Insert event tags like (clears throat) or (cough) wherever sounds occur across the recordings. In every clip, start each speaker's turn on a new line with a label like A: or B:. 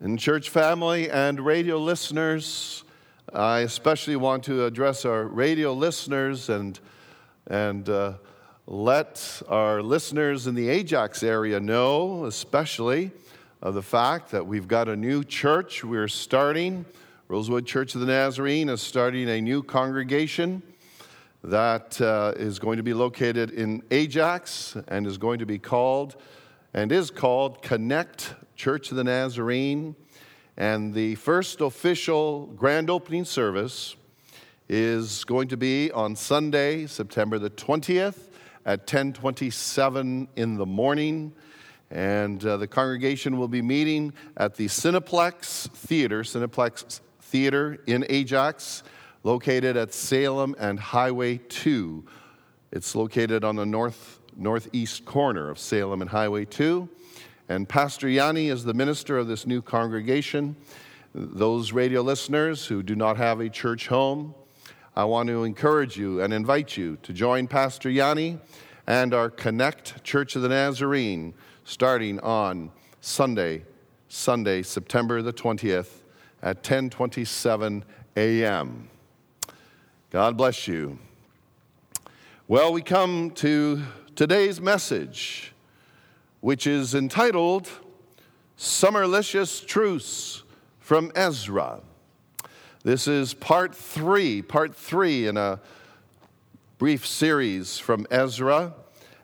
A: And, church family and radio listeners, I especially want to address our radio listeners and, and uh, let our listeners in the Ajax area know, especially, of the fact that we've got a new church we're starting. Rosewood Church of the Nazarene is starting a new congregation that uh, is going to be located in Ajax and is going to be called and is called Connect Church of the Nazarene. And the first official grand opening service is going to be on Sunday, September the 20th at 1027 in the morning. And uh, the congregation will be meeting at the Cineplex Theater, Cineplex Theater in Ajax, located at Salem and Highway 2. It's located on the north, northeast corner of Salem and Highway 2. And Pastor Yanni is the minister of this new congregation. Those radio listeners who do not have a church home, I want to encourage you and invite you to join Pastor Yanni and our Connect Church of the Nazarene starting on Sunday, Sunday, September the 20th at 10:27 a.m. God bless you. Well, we come to today's message which is entitled Summerlicious Truce from Ezra. This is part three, part three in a brief series from Ezra.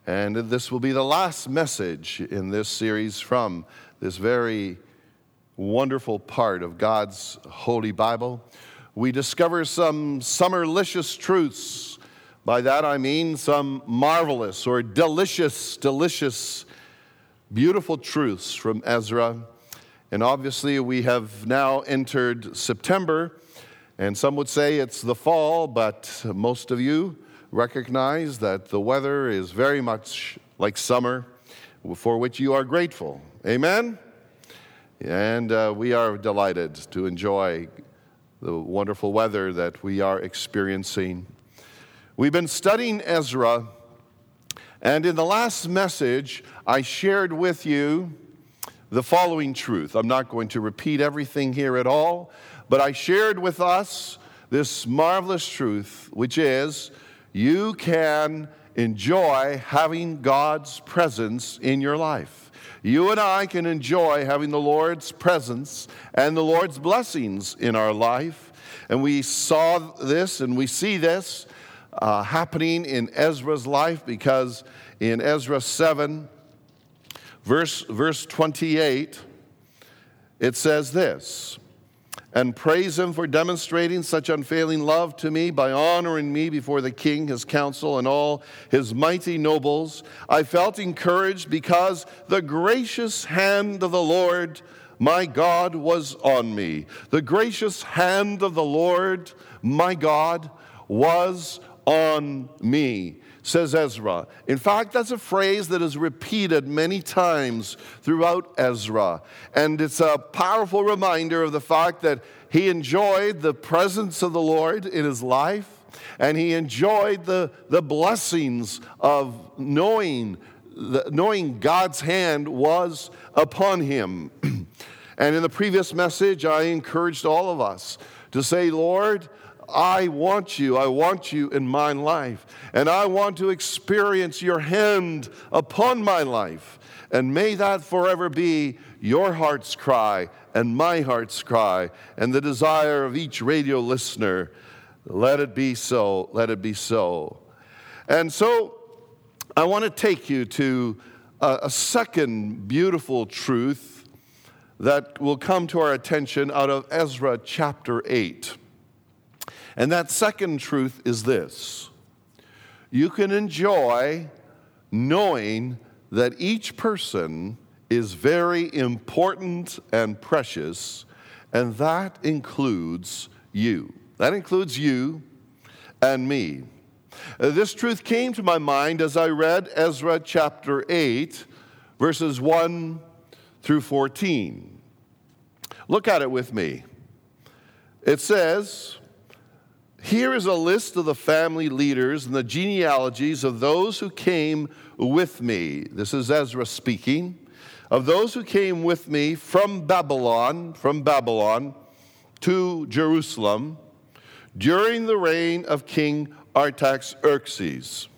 A: And this will be the last message in this series from this very wonderful part of God's Holy Bible. We discover some summerlicious truths. By that I mean some marvelous or delicious, delicious beautiful truths from Ezra. And obviously, we have now entered September, and some would say it's the fall, but most of you recognize that the weather is very much like summer, for which you are grateful. Amen? And uh, we are delighted to enjoy the wonderful weather that we are experiencing. We've been studying Ezra and in the last message, I shared with you the following truth. I'm not going to repeat everything here at all, but I shared with us this marvelous truth, which is you can enjoy having God's presence in your life. You and I can enjoy having the Lord's presence and the Lord's blessings in our life. And we saw this and we see this uh, happening in Ezra's life because in Ezra 7, verse, verse 28, it says this and praise him for demonstrating such unfailing love to me by honoring me before the king, his council, and all his mighty nobles. I felt encouraged because the gracious hand of the Lord my God was on me. The gracious hand of the Lord my God was on me, says Ezra. In fact, that's a phrase that is repeated many times throughout Ezra. And it's a powerful reminder of the fact that he enjoyed the presence of the Lord in his life and he enjoyed the, the blessings of knowing, the, knowing God's hand was upon him. (clears throat) and in the previous message, I encouraged all of us to say, Lord, I want you. I want you in my life. And I want to experience your hand upon my life. And may that forever be your heart's cry and my heart's cry and the desire of each radio listener. Let it be so. Let it be so. And so I want to take you to a, second beautiful truth that will come to our attention out of Ezra chapter 8. And that second truth is this you can enjoy knowing that each person is very important and precious, and that includes you. That includes you and me. Uh, this truth came to my mind as I read Ezra chapter 8, verses 1 through 14. Look at it with me. It says, here is a list of the family leaders and the genealogies of those who came with me. This is Ezra speaking. of those who came with me from Babylon, from Babylon to Jerusalem during the reign of King Artaxerxes.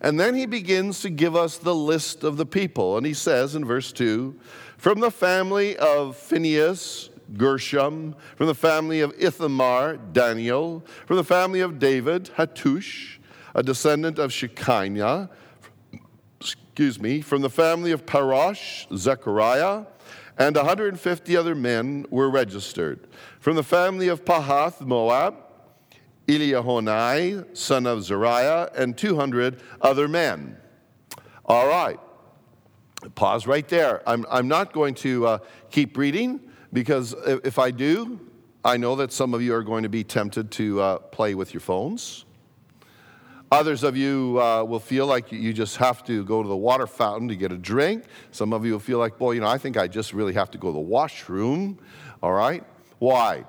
A: And then he begins to give us the list of the people. And he says in verse 2 From the family of Phinehas, Gershom, from the family of Ithamar, Daniel, from the family of David, Hattush, a descendant of Shekinah, excuse me, from the family of Parosh, Zechariah, and 150 other men were registered. From the family of Pahath, Moab, Eliehoenai, son of Zerahiah, and 200 other men. All right. Pause right there. I'm, I'm not going to uh, keep reading because if I do, I know that some of you are going to be tempted to uh, play with your phones. Others of you uh, will feel like you just have to go to the water fountain to get a drink. Some of you will feel like, boy, you know, I think I just really have to go to the washroom. All right? Why?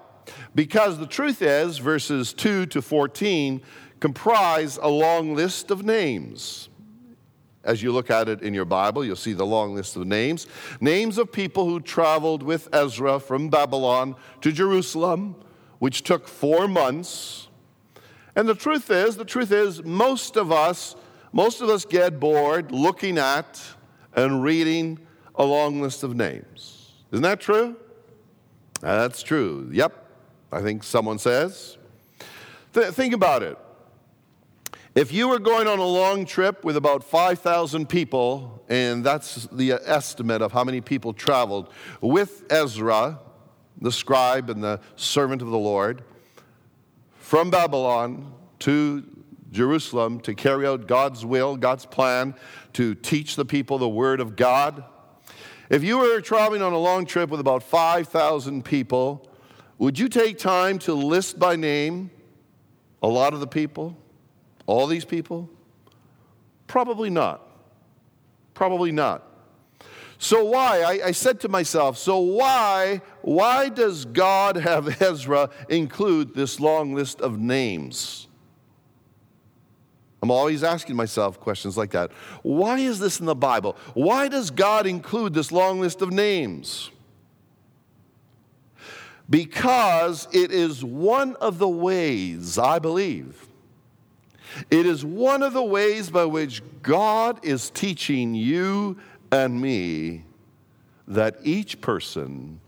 A: Because the truth is, verses 2 to 14 comprise a long list of names. As you look at it in your Bible, you'll see the long list of names. Names of people who traveled with Ezra from Babylon to Jerusalem, which took four months. And the truth is, the truth is, most of us, most of us get bored looking at and reading a long list of names. Isn't that true? That's true. Yep. I think someone says. Th- think about it. If you were going on a long trip with about 5,000 people, and that's the estimate of how many people traveled with Ezra, the scribe and the servant of the Lord, from Babylon to Jerusalem to carry out God's will, God's plan, to teach the people the word of God. If you were traveling on a long trip with about 5,000 people, would you take time to list by name a lot of the people? All these people? Probably not. Probably not. So why? I, I, said to myself, so why, why does God have (laughs) Ezra include this long list of names? I'm always asking myself questions like that. Why is this in the Bible? Why does God include this long list of names? Because it is one of the ways, I believe, it is one of the ways by which God is teaching you and me that each person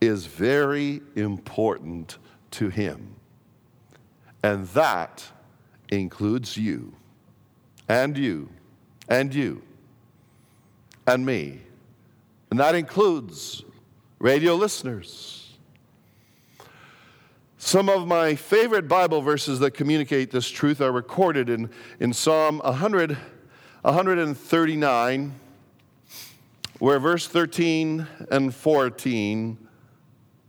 A: is very important to Him. And that includes you, and you, and you, and me. And that includes radio listeners some of my favorite Bible verses that communicate this truth are recorded in, in Psalm 100, 139, where verse 13 and 14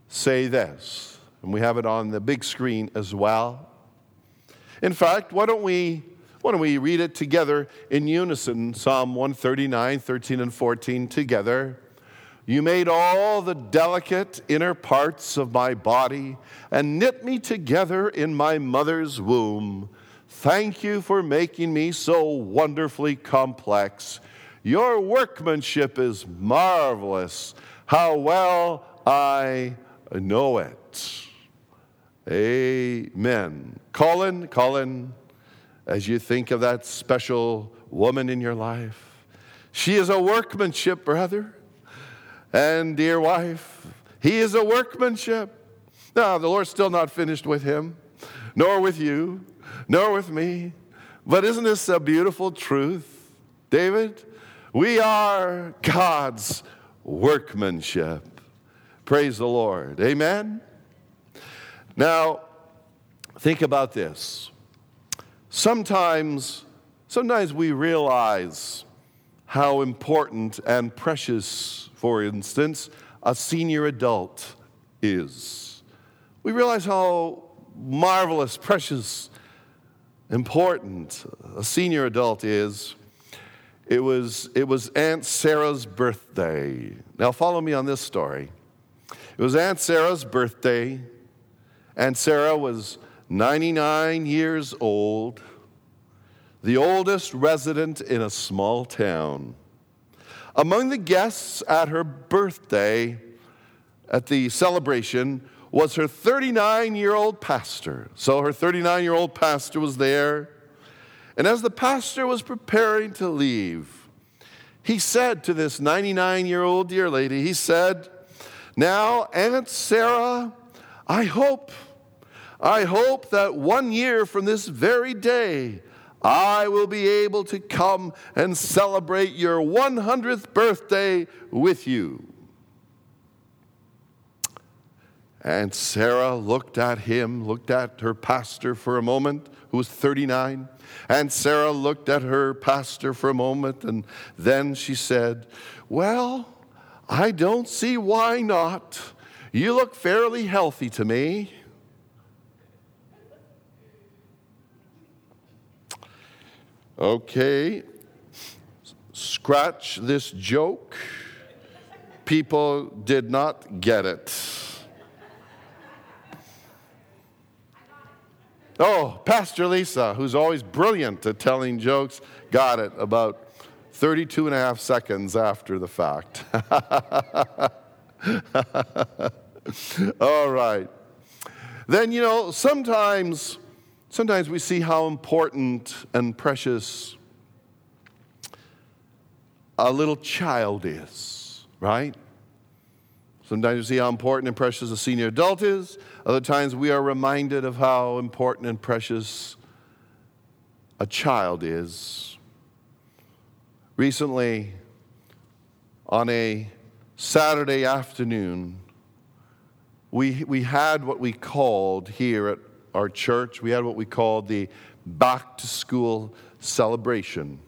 A: say this. And we have it on the big screen as well. In fact, why don't we, why don't we read it together in unison? Psalm 139, 13, and 14 together. You made all the delicate inner parts of my body and knit me together in my mother's womb. Thank you for making me so wonderfully complex. Your workmanship is marvelous. How well I know it. Amen. Colin, Colin, as you think of that special woman in your life, she is a workmanship, brother. And, dear wife, he is a workmanship. Now, the Lord's still not finished with him, nor with you, nor with me. But isn't this a beautiful truth, David? We are God's workmanship. Praise the Lord. Amen. Now, think about this. Sometimes, sometimes we realize how important and precious, for instance, a senior adult is. We realize how marvelous, precious, important a senior adult is. It was, it was Aunt Sarah's birthday. Now, follow me on this story. It was Aunt Sarah's birthday. Aunt Sarah was 99 years old the oldest resident in a small town. Among the guests at her birthday, at the celebration, was her 39 year old pastor. So her 39 year old pastor was there. And as the pastor was preparing to leave, he said to this 99 year old dear lady, he said, Now, Aunt Sarah, I hope, I hope that one year from this very day, I will be able to come and celebrate your 100th birthday with you. And Sarah looked at him, looked at her pastor for a moment, who was 39. And Sarah looked at her pastor for a moment, and then she said, Well, I don't see why not. You look fairly healthy to me. Okay, scratch this joke. People did not get it. Oh, Pastor Lisa, who's always brilliant at telling jokes, got it about 32 and a half seconds after the fact. (laughs) All right. Then, you know, sometimes Sometimes we see how important and precious a little child is, right? Sometimes we see how important and precious a senior adult is. Other times we are reminded of how important and precious a child is. Recently, on a Saturday afternoon, we, we had what we called here at our church, we had what we called the back to school celebration.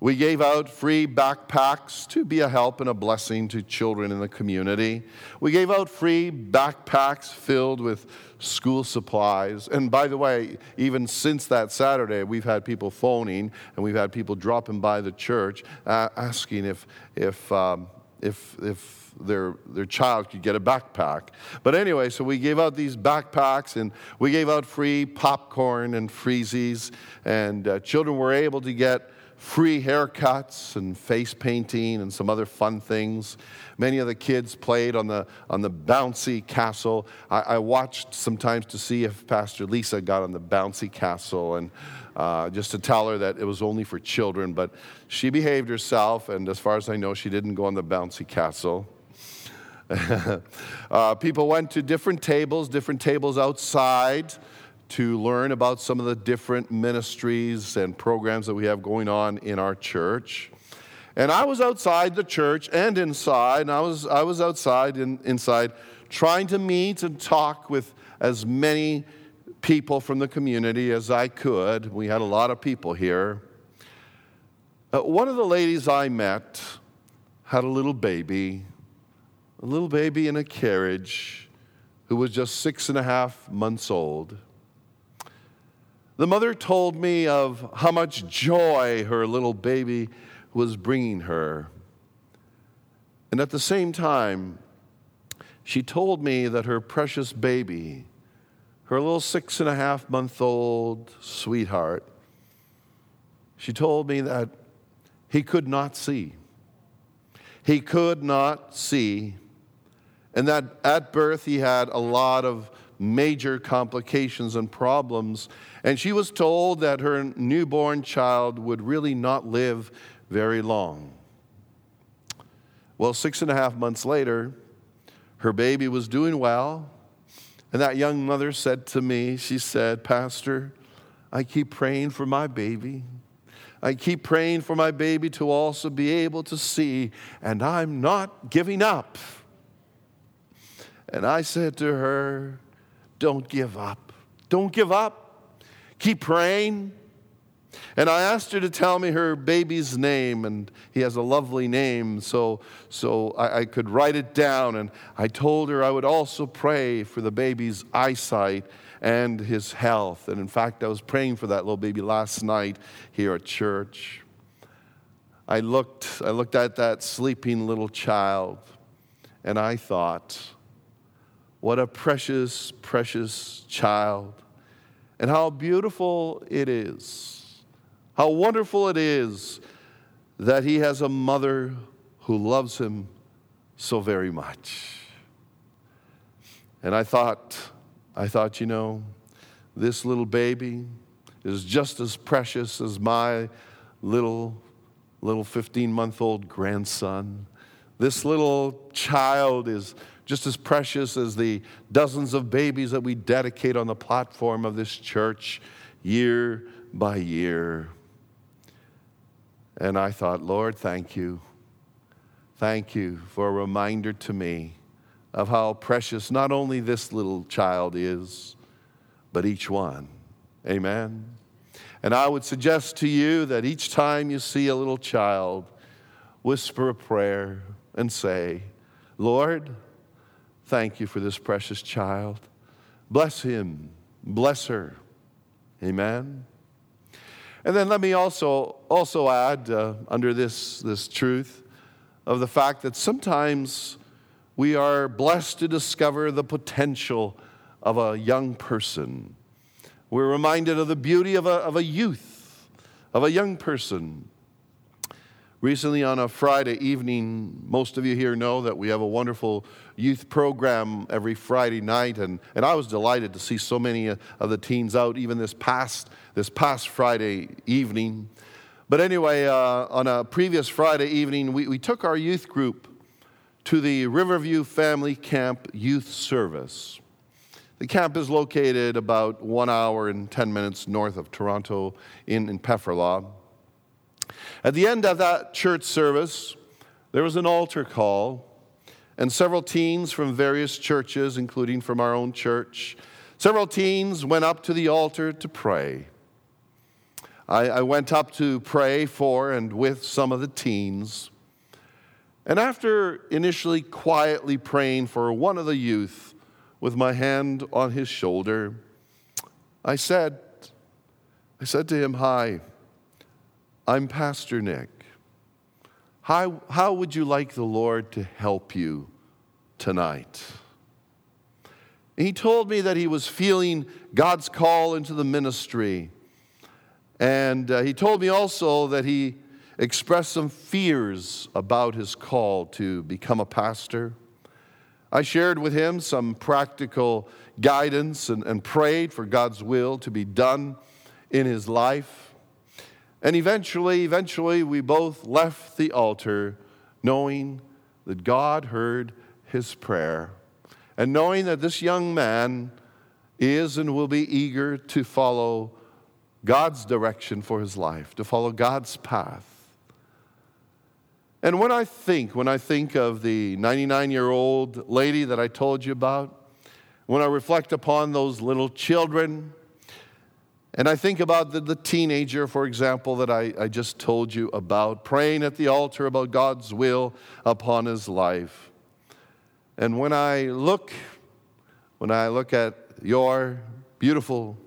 A: We gave out free backpacks to be a help and a blessing to children in the community. We gave out free backpacks filled with school supplies. And by the way, even since that Saturday, we've had people phoning and we've had people dropping by the church uh, asking if, if, um, if, if their, their child could get a backpack. But anyway, so we gave out these backpacks and we gave out free popcorn and freezies, and uh, children were able to get free haircuts and face painting and some other fun things. Many of the kids played on the, on the bouncy castle. I, I watched sometimes to see if Pastor Lisa got on the bouncy castle and uh, just to tell her that it was only for children. But she behaved herself, and as far as I know, she didn't go on the bouncy castle. (laughs) uh, people went to different tables, different tables outside to learn about some of the different ministries and programs that we have going on in our church. And I was outside the church and inside, and I was, I was outside and inside trying to meet and talk with as many people from the community as I could. We had a lot of people here. Uh, one of the ladies I met had a little baby a little baby in a carriage who was just six and a half months old. The mother told me of how much joy her little baby was bringing her. And at the same time, she told me that her precious baby, her little six and a half month old sweetheart, she told me that he could not see. He could not see and that at birth he had a lot of major complications and problems. And she was told that her newborn child would really not live very long. Well, six and a half months later, her baby was doing well. And that young mother said to me, She said, Pastor, I keep praying for my baby. I keep praying for my baby to also be able to see, and I'm not giving up. And I said to her, Don't give up. Don't give up. Keep praying. And I asked her to tell me her baby's name, and he has a lovely name, so, so I, I, could write it down. And I told her I would also pray for the baby's eyesight and his health. And in fact, I was praying for that little baby last night here at church. I looked, I looked at that sleeping little child, and I thought, what a precious, precious child. And how beautiful it is. How wonderful it is that he has a mother who loves him so very much. And I thought, I thought, you know, this little baby is just as precious as my little, little 15 month old grandson. This little child is just as precious as the dozens of babies that we dedicate on the platform of this church year by year. And I thought, Lord, thank you. Thank you for a reminder to me of how precious not only this little child is, but each one. Amen. And I would suggest to you that each time you see a little child, whisper a prayer and say, Lord, thank you for this precious child. Bless him, bless her. Amen. And then let me also, also add uh, under this, this truth of the fact that sometimes we are blessed to discover the potential of a young person. We're reminded of the beauty of a, of a youth, of a young person. Recently, on a Friday evening, most of you here know that we have a wonderful youth program every Friday night, and, and I was delighted to see so many of the teens out even this past, this past Friday evening. But anyway, uh, on a previous Friday evening, we, we took our youth group to the Riverview Family Camp Youth Service. The camp is located about one hour and 10 minutes north of Toronto in, in Pefferlaw. At the end of that church service, there was an altar call, and several teens from various churches, including from our own church, several teens went up to the altar to pray. I, I went up to pray for and with some of the teens. And after initially quietly praying for one of the youth with my hand on his shoulder, I said, I said to him, Hi, I'm Pastor Nick. How, how would you like the Lord to help you tonight? He told me that he was feeling God's call into the ministry. And uh, he told me also that he expressed some fears about his call to become a pastor. I shared with him some practical guidance and, and prayed for God's will to be done in his life. And eventually, eventually, we both left the altar knowing that God heard his prayer and knowing that this young man is and will be eager to follow God's direction for his life, to follow God's path. And when I think, when I think of the 99 year old lady that I told you about, when I reflect upon those little children, and I think about the, the teenager, for example, that I, I just told you about, praying at the altar about God's will upon his life. And when I look, when I look at your beautiful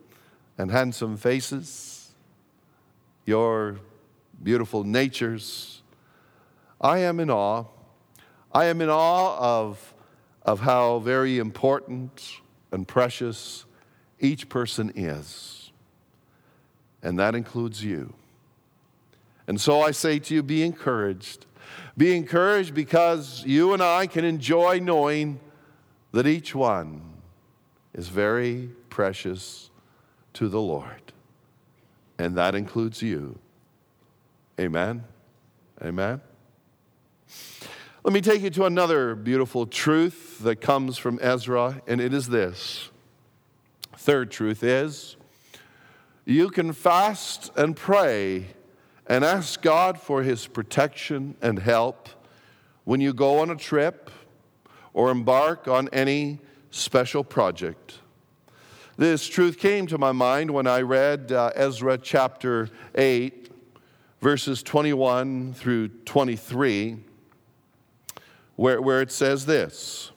A: and handsome faces, your beautiful natures, I am in awe. I am in awe of, of how very important and precious each person is and that includes you. And so I say to you, be encouraged. Be encouraged because you and I can enjoy knowing that each one is very precious to the Lord. And that includes you. Amen. Amen. Let me take you to another beautiful truth that comes from Ezra, and it is this. Third truth is you can fast and pray and ask God for His protection and help when you go on a trip or embark on any special project. This truth came to my mind when I read uh, Ezra chapter 8, verses 21 through 23, where, where it says this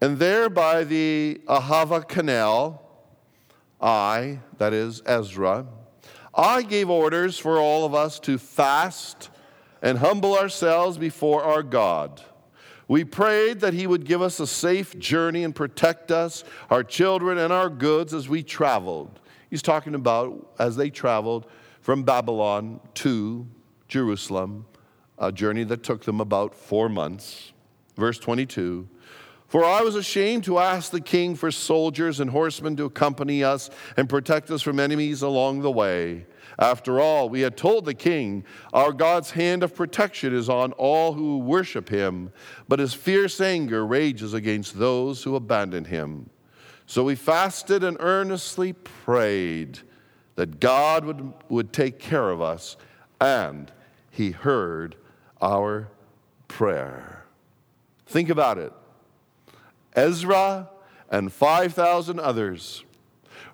A: And there by the Ahava Canal, I, that is Ezra, I gave orders for all of us to fast and humble ourselves before our God. We prayed that He would give us a safe journey and protect us, our children, and our goods as we traveled. He's talking about as they traveled from Babylon to Jerusalem, a journey that took them about four months. Verse 22 For I was ashamed to ask the king for soldiers and horsemen to accompany us and protect us from enemies along the way. After all, we had told the king, Our God's hand of protection is on all who worship him, but his fierce anger rages against those who abandon him. So we fasted and earnestly prayed that God would, would take care of us, and he heard our prayer. Think about it. Ezra and 5,000 others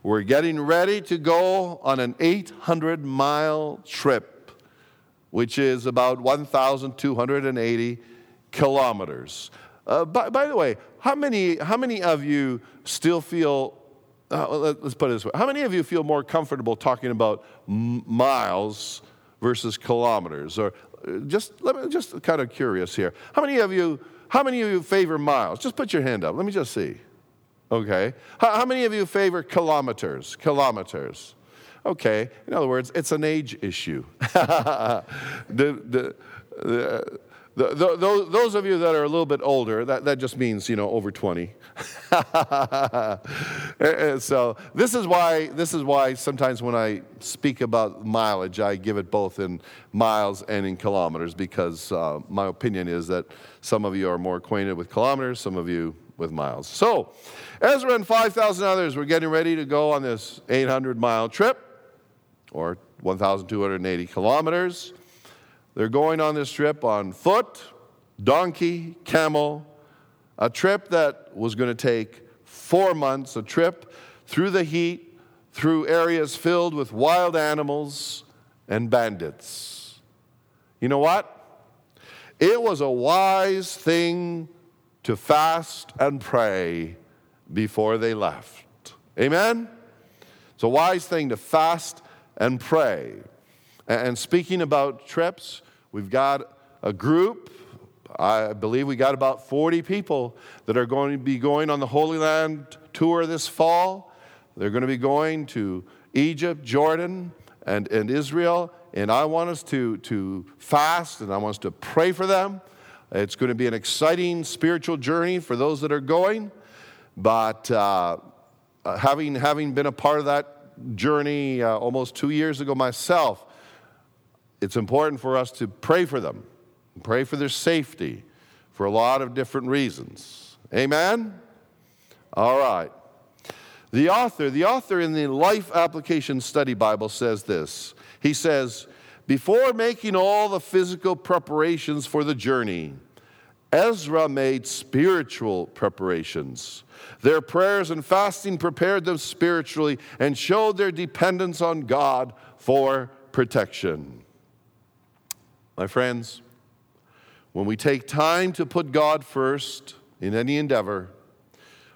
A: were getting ready to go on an 800 mile trip, which is about 1,280 kilometers. Uh, by, by, the way, how many, how many of you still feel, uh, let, us put it this way, how many of you feel more comfortable talking about m- miles versus kilometers? Or uh, just, let me, just kind of curious here. How many of you, how many of you favor miles? Just put your hand up. Let me just see. Okay. How, how many of you favor kilometers? Kilometers. Okay. In other words, it's an age issue. (laughs) the, the, the, the, the, those, of you that are a little bit older, that, that just means, you know, over 20. (laughs) so this is why this is why sometimes when I speak about mileage, I give it both in miles and in kilometers because uh, my opinion is that some of you are more acquainted with kilometers, some of you with miles. So Ezra and 5,000 others were getting ready to go on this 800 mile trip or 1,280 kilometers. They're going on this trip on foot, donkey, camel, a trip that was going to take four months, a trip through the heat, through areas filled with wild animals and bandits. You know what? It was a wise thing to fast and pray before they left. Amen? It's a wise thing to fast and pray. And speaking about trips, We've got a group, I believe we got about 40 people that are going to be going on the Holy Land tour this fall. They're going to be going to Egypt, Jordan, and, and Israel. And I want us to, to fast and I want us to pray for them. It's going to be an exciting spiritual journey for those that are going. But uh, uh having, having been a part of that journey uh, almost two years ago myself, it's important for us to pray for them, pray for their safety for a lot of different reasons. Amen? All right. The author, the author in the Life Application Study Bible says this. He says, Before making all the physical preparations for the journey, Ezra made spiritual preparations. Their prayers and fasting prepared them spiritually and showed their dependence on God for protection. My friends, when we take time to put God first in any endeavor,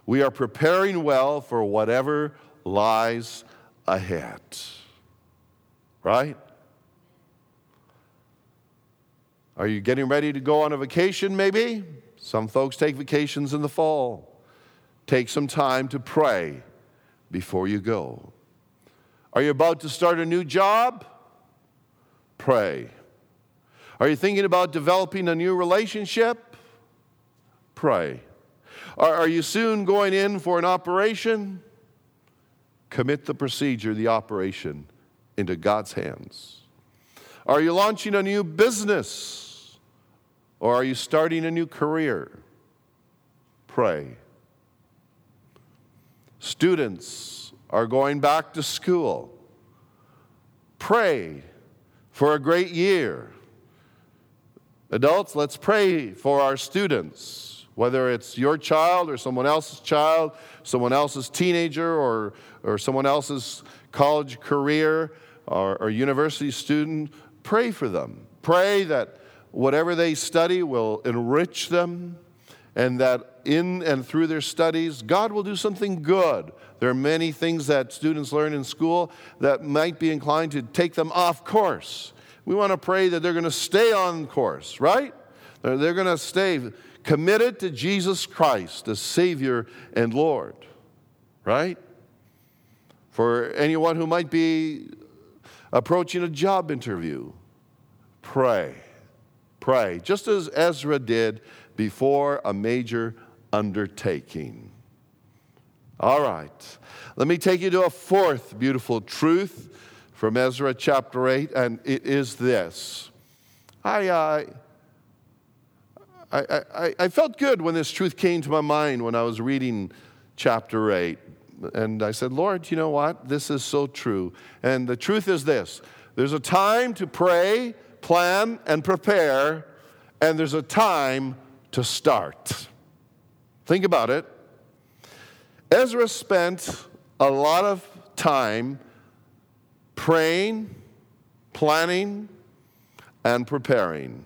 A: we are preparing well for whatever lies ahead. Right? Are you getting ready to go on a vacation, maybe? Some folks take vacations in the fall. Take some time to pray before you go. Are you about to start a new job? Pray. Are you thinking about developing a new relationship? Pray. Are, are you soon going in for an operation? Commit the procedure, the operation, into God's hands. Are you launching a new business? Or are you starting a new career? Pray. Students are going back to school. Pray for a great year. Adults, let's pray for our students, whether it's your child or someone else's child, someone else's teenager or, or someone else's college career or, or university student. Pray for them. Pray that whatever they study will enrich them and that in and through their studies, God will do something good. There are many things that students learn in school that might be inclined to take them off course. We want to pray that they're going to stay on course, right? They're, they're going to stay committed to Jesus Christ the Savior and Lord, right? For anyone who might be approaching a job interview, pray. Pray, just as Ezra did before a major undertaking. All right, let me take you to a fourth beautiful truth from Ezra chapter 8, and it is this. I, uh, I, I, I felt good when this truth came to my mind when I was reading chapter 8. And I said, Lord, you know what? This is so true. And the truth is this there's a time to pray, plan, and prepare, and there's a time to start. Think about it. Ezra spent a lot of time praying, planning, and preparing.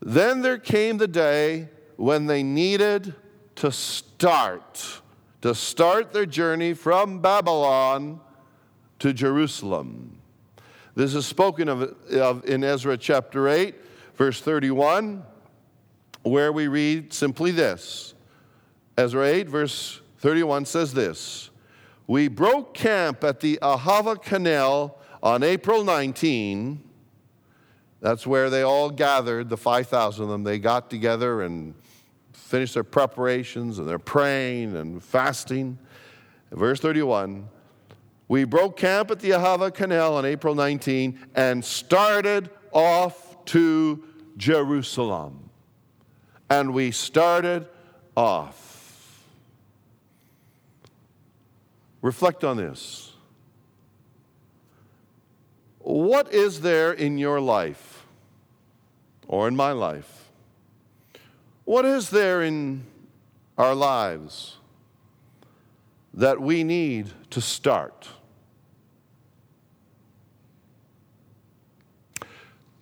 A: Then there came the day when they needed to start, to start their journey from Babylon to Jerusalem. This is spoken of, of in Ezra chapter 8, verse 31, where we read simply this. Ezra 8, verse 31 says this We broke camp at the Ahava Canal on April 19. That's where they all gathered, the 5,000 of them. They got together and finished their preparations and they're praying and fasting. Verse 31 We broke camp at the Ahava Canal on April 19 and started off to Jerusalem. And we started off. Reflect on this. What is there in your life or in my life? What is there in our lives that we need to start?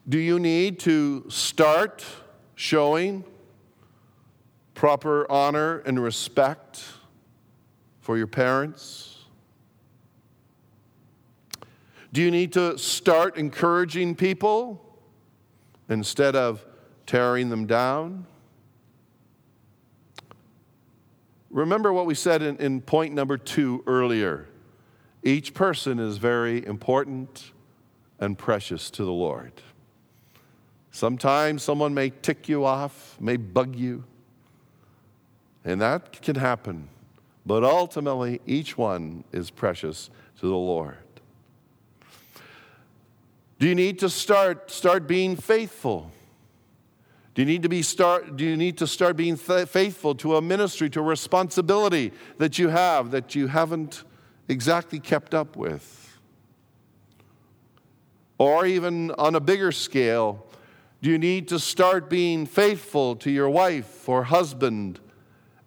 A: Do you need to start showing proper honor and respect for your parents? Do you need to start encouraging people instead of tearing them down? Remember what we said in, in point number two earlier. Each person is very important and precious to the Lord. Sometimes someone may tick you off, may bug you, and that can happen. But ultimately, each one is precious to the Lord. Do you need to start, start being faithful? Do you need to be start do you need to start being th- faithful to a ministry to a responsibility that you have that you haven't exactly kept up with? Or even on a bigger scale, do you need to start being faithful to your wife or husband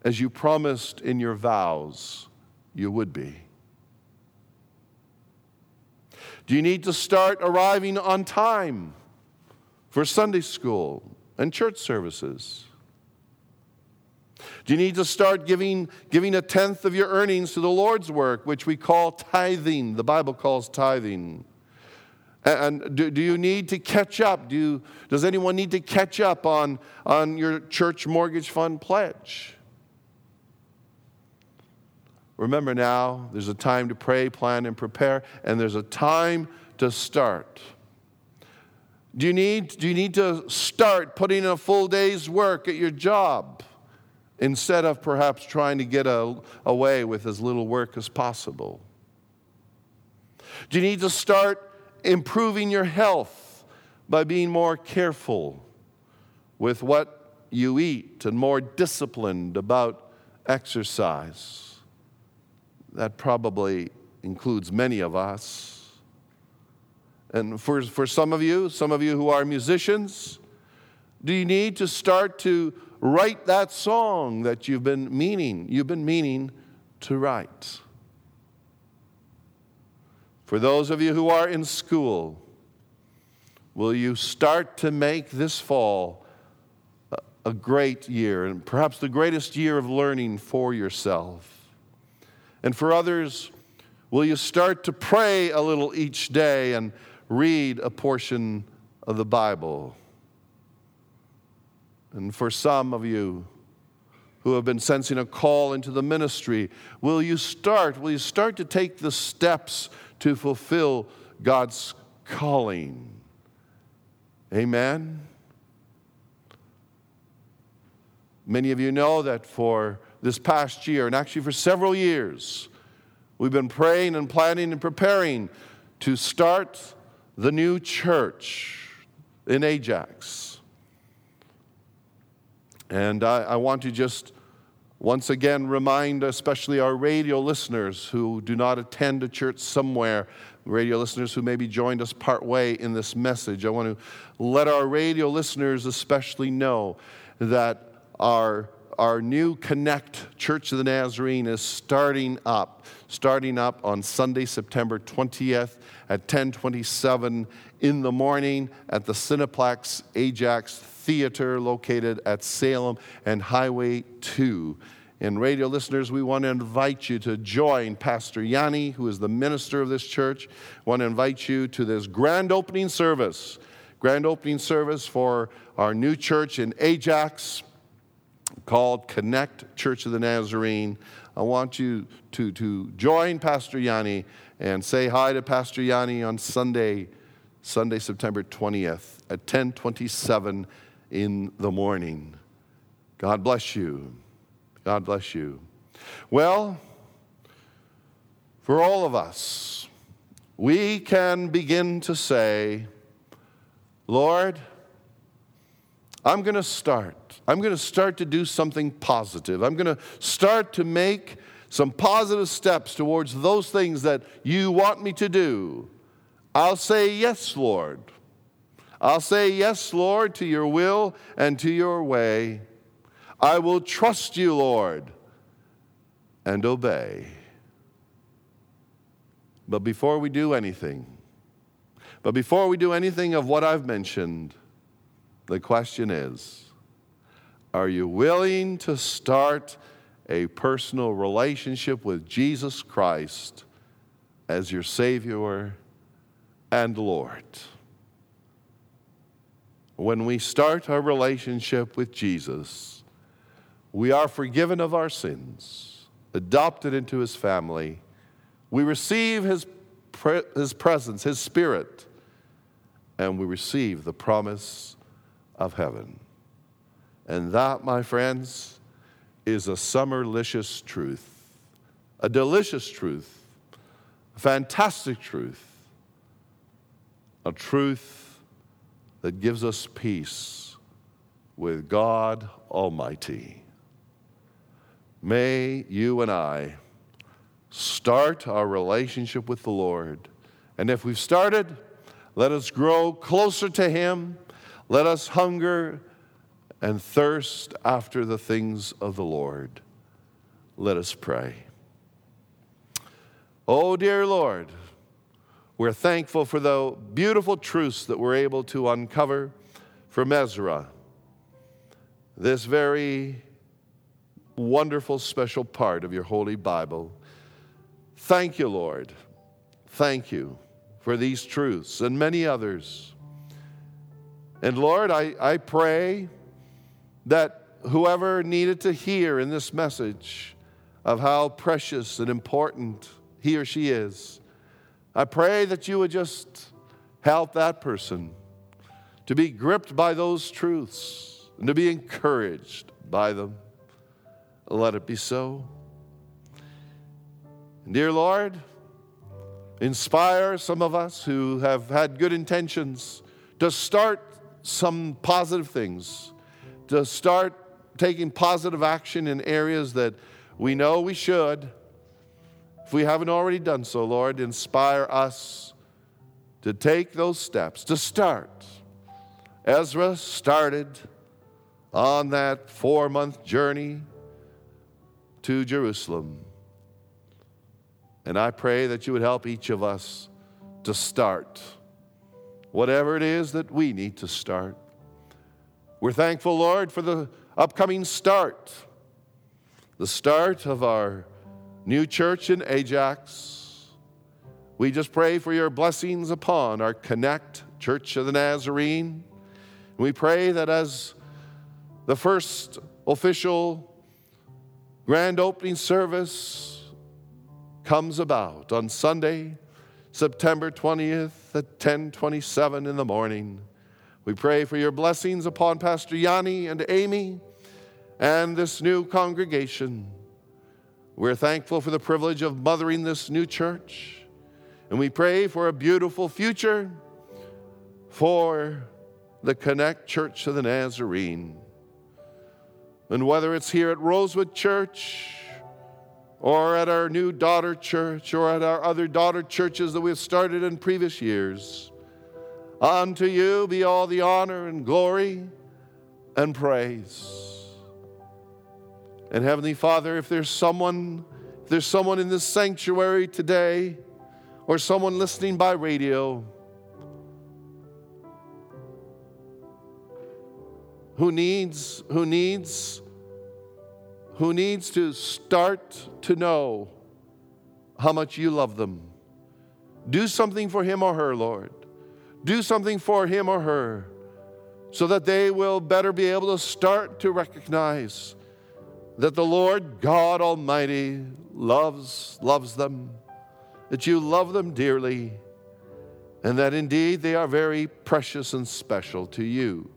A: as you promised in your vows you would be? Do you need to start arriving on time for Sunday school and church services? Do you need to start giving, giving a tenth of your earnings to the Lord's work, which we call tithing? The Bible calls tithing. And do, do you need to catch up? Do you, does anyone need to catch up on, on your church mortgage fund pledge? Remember now, there's a time to pray, plan, and prepare, and there's a time to start. Do you need, do you need to start putting in a full day's work at your job instead of perhaps trying to get a, away with as little work as possible? Do you need to start improving your health by being more careful with what you eat and more disciplined about exercise. That probably includes many of us. And for, for some of you, some of you who are musicians, do you need to start to write that song that you've been meaning, you've been meaning to write? For those of you who are in school, will you start to make this fall a great year and perhaps the greatest year of learning for yourself? And for others, will you start to pray a little each day and read a portion of the Bible? And for some of you who have been sensing a call into the ministry, will you start? Will you start to take the steps to fulfill God's calling Amen. Many of you know that for this past year, and actually for several years, we've been praying and planning and preparing to start the new church in Ajax. And I, I want to just once again remind, especially our radio listeners who do not attend a church somewhere, radio listeners who maybe joined us part way in this message, I want to let our radio listeners especially know that our our new Connect Church of the Nazarene is starting up, starting up on Sunday, September 20th at 1027 in the morning at the Cineplex Ajax Theater located at Salem and Highway 2. And radio listeners, we want to invite you to join Pastor Yanni, who is the minister of this church. We want to invite you to this grand opening service, grand opening service for our new church in Ajax called Connect Church of the Nazarene. I want you to, to join Pastor Yanni and say hi to Pastor Yanni on Sunday, Sunday, September 20th at 1027 in the morning. God bless you. God bless you. Well, for all of us, we can begin to say, Lord, I'm going to start. I'm going to start to do something positive. I'm going to start to make some positive steps towards those things that you want me to do. I'll say, Yes, Lord. I'll say, Yes, Lord, to your will and to your way. I will trust you, Lord, and obey. But before we do anything, but before we do anything of what I've mentioned, the question is are you willing to start a personal relationship with Jesus Christ as your Savior and Lord? When we start our relationship with Jesus, we are forgiven of our sins, adopted into his family. We receive his, pre- his presence, his spirit, and we receive the promise of heaven. And that, my friends, is a summerlicious truth, a delicious truth, a fantastic truth, a truth that gives us peace with God Almighty. May you and I start our relationship with the Lord. And if we've started, let us grow closer to Him. Let us hunger and thirst after the things of the Lord. Let us pray. Oh, dear Lord, we're thankful for the beautiful truths that we're able to uncover from Ezra. This very wonderful, special part of your Holy Bible. Thank you, Lord. Thank you for these truths and many others. And Lord, I, I pray that whoever needed to hear in this message of how precious and important he or she is, I pray that you would just help that person to be gripped by those truths and to be encouraged by them. Let it be so. Dear Lord, inspire some of us who have had good intentions to start some positive things, to start taking positive action in areas that we know we should. If we haven't already done so, Lord, inspire us to take those steps, to start. Ezra started on that four month journey to Jerusalem. And I pray that you would help each of us to start whatever it is that we need to start. We're thankful, Lord, for the upcoming start, the start of our new church in Ajax. We just pray for your blessings upon our Connect Church of the Nazarene. We pray that as the first official grand opening service comes about on Sunday, September 20th at 10:27 in the morning. We pray for your blessings upon Pastor Yanni and Amy and this new congregation. We're thankful for the privilege of mothering this new church. And we pray for a beautiful future for the Connect Church of the Nazarene. And whether it's here at Rosewood Church or at our new daughter church or at our other daughter churches that we've started in previous years, Unto you be all the honor and glory and praise. And Heavenly Father, if there's someone, if there's someone in this sanctuary today, or someone listening by radio, who needs, who needs, who needs to start to know how much you love them. Do something for him or her, Lord do something for him or her so that they will better be able to start to recognize that the Lord God Almighty loves loves them that you love them dearly and that indeed they are very precious and special to you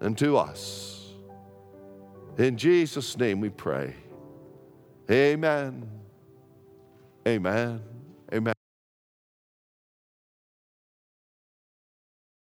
A: and to us. In Jesus name we pray. Amen. Amen